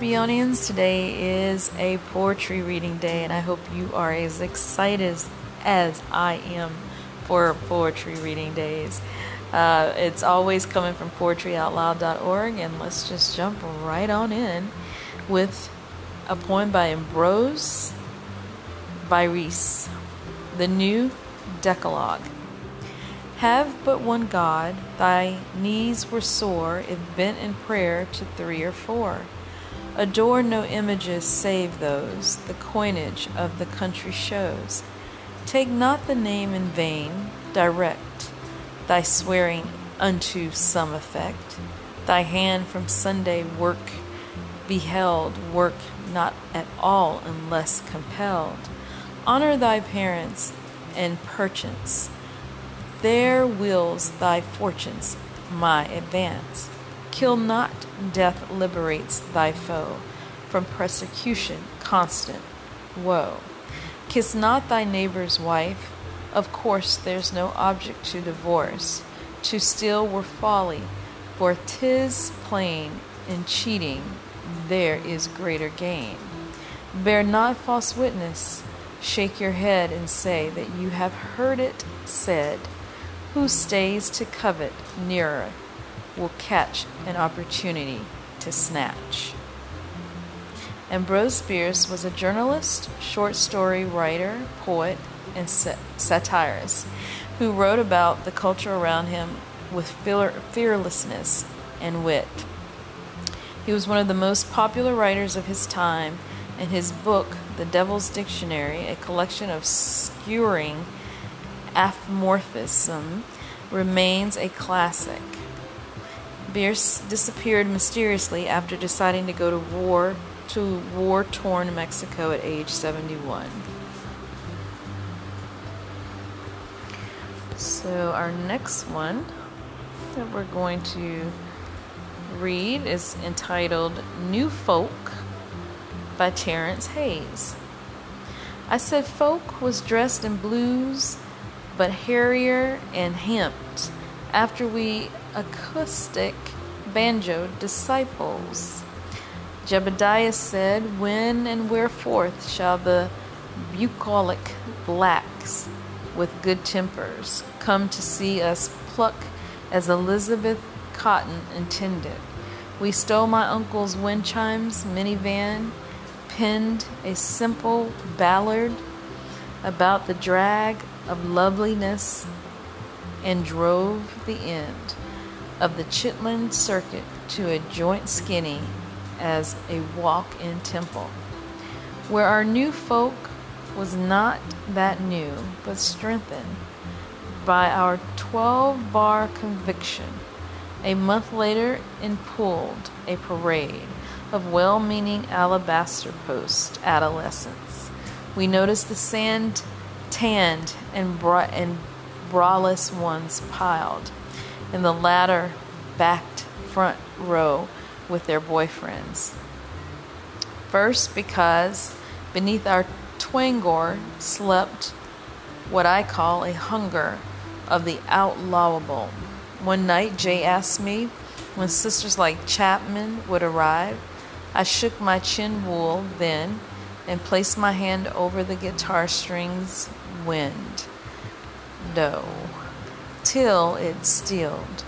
Scorpionians. Today is a poetry reading day, and I hope you are as excited as I am for poetry reading days. Uh, it's always coming from poetryoutloud.org, and let's just jump right on in with a poem by Ambrose Bierce, The New Decalogue. Have but one God, thy knees were sore if bent in prayer to three or four. Adore no images save those the coinage of the country shows. Take not the name in vain, direct thy swearing unto some effect. Thy hand from Sunday work beheld, work not at all unless compelled. Honor thy parents and perchance there wills thy fortunes my advance. Kill not, death liberates thy foe from persecution, constant woe. Kiss not thy neighbor's wife, of course there's no object to divorce. To steal were folly, for 'tis plain in cheating there is greater gain. Bear not false witness, shake your head and say that you have heard it said. Who stays to covet nearer will catch an opportunity to snatch. Ambrose Bierce was a journalist, short story writer, poet, and satirist who wrote about the culture around him with fearlessness and wit. He was one of the most popular writers of his time, and his book, The Devil's Dictionary, a collection of skewering aphorism remains a classic. Bierce disappeared mysteriously after deciding to go to war to war-torn Mexico at age 71. So our next one that we're going to read is entitled New Folk by Terrance Hayes. I said folk was dressed in blues but hairier and hemped after we acoustic banjo disciples. Jebediah said, When and whereforth shall the bucolic blacks with good tempers come to see us pluck as Elizabeth Cotten intended? We stole my uncle's wind chimes minivan, penned a simple ballad about the drag of loveliness and drove the end of the Chitlin circuit to a joint skinny as a walk in temple, where our new folk was not that new, but strengthened by our 12 bar conviction. A month later, in pulled a parade of well meaning alabaster post adolescents. We noticed the sand tanned and, bra- and braless ones piled in the latter backed front row with their boyfriends. First, because beneath our twangor slept what I call a hunger of the outlawable. One night, Jay asked me when sisters like Chapman would arrive. I shook my chin wool then and placed my hand over the guitar strings wind, no, till it stilled.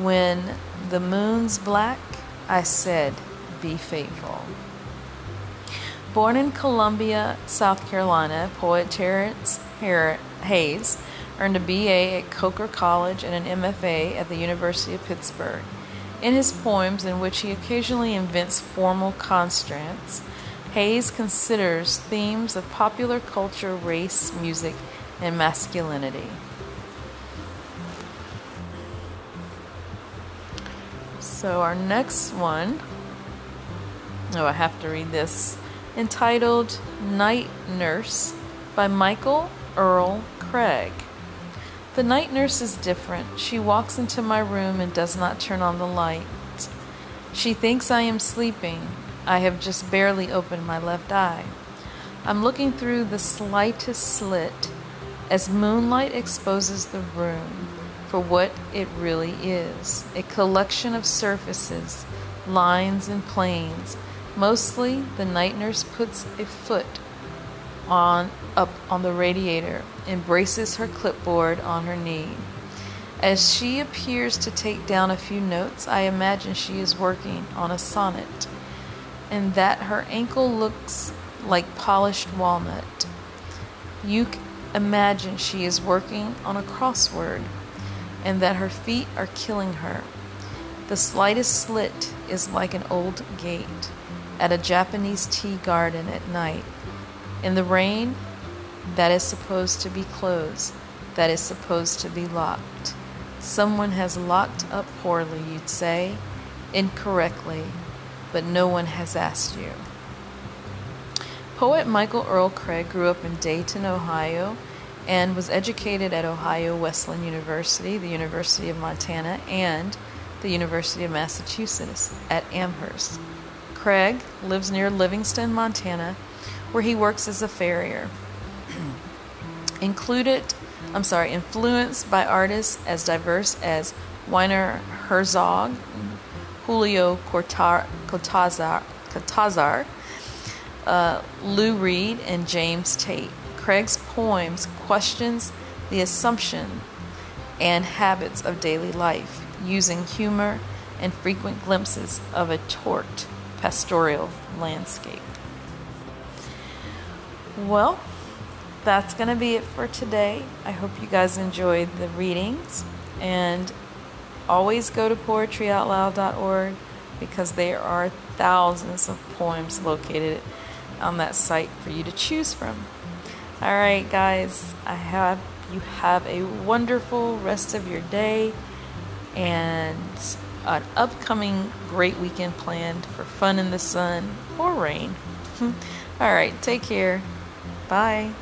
When the moon's black, I said, Be faithful. Born in Columbia, South Carolina, poet Terrance Hayes earned a BA at Coker College and an MFA at the University of Pittsburgh. In his poems, in which he occasionally invents formal constraints, Hayes considers themes of popular culture, race, music, and masculinity. So, our next one, oh, I have to read this, entitled Night Nurse by Michael Earl Craig. The night nurse is different. She walks into my room and does not turn on the light. She thinks I am sleeping I have just barely opened my left eye. I'm looking through the slightest slit as moonlight exposes the room for what it really is a collection of surfaces lines and planes. Mostly, the night nurse puts a foot on up on the radiator and braces her clipboard on her knee. As she appears to take down a few notes, I imagine she is working on a sonnet, and that her ankle looks like polished walnut. You imagine she is working on a crossword, and that her feet are killing her. The slightest slit is like an old gate at a Japanese tea garden at night. In the rain, that is supposed to be closed, that is supposed to be locked. Someone has locked up poorly, you'd say, incorrectly, but no one has asked you. Poet Michael Earl Craig grew up in Dayton, Ohio, and was educated at Ohio Wesleyan University, the University of Montana, and the University of Massachusetts at Amherst. Craig lives near Livingston, Montana, where he works as a farrier. Included I'm sorry, influenced by artists as diverse as Werner Herzog, Julio Cortázar uh, Lou Reed, and James Tate. Craig's poems questions the assumption and habits of daily life, using humor and frequent glimpses of a taut pastoral landscape. Well, that's going to be it for today. I hope you guys enjoyed the readings and always go to poetryoutloud.org because there are thousands of poems located on that site for you to choose from. All right, guys, I have you have a wonderful rest of your day and an upcoming great weekend planned for fun in the sun or rain. All right, take care. Bye.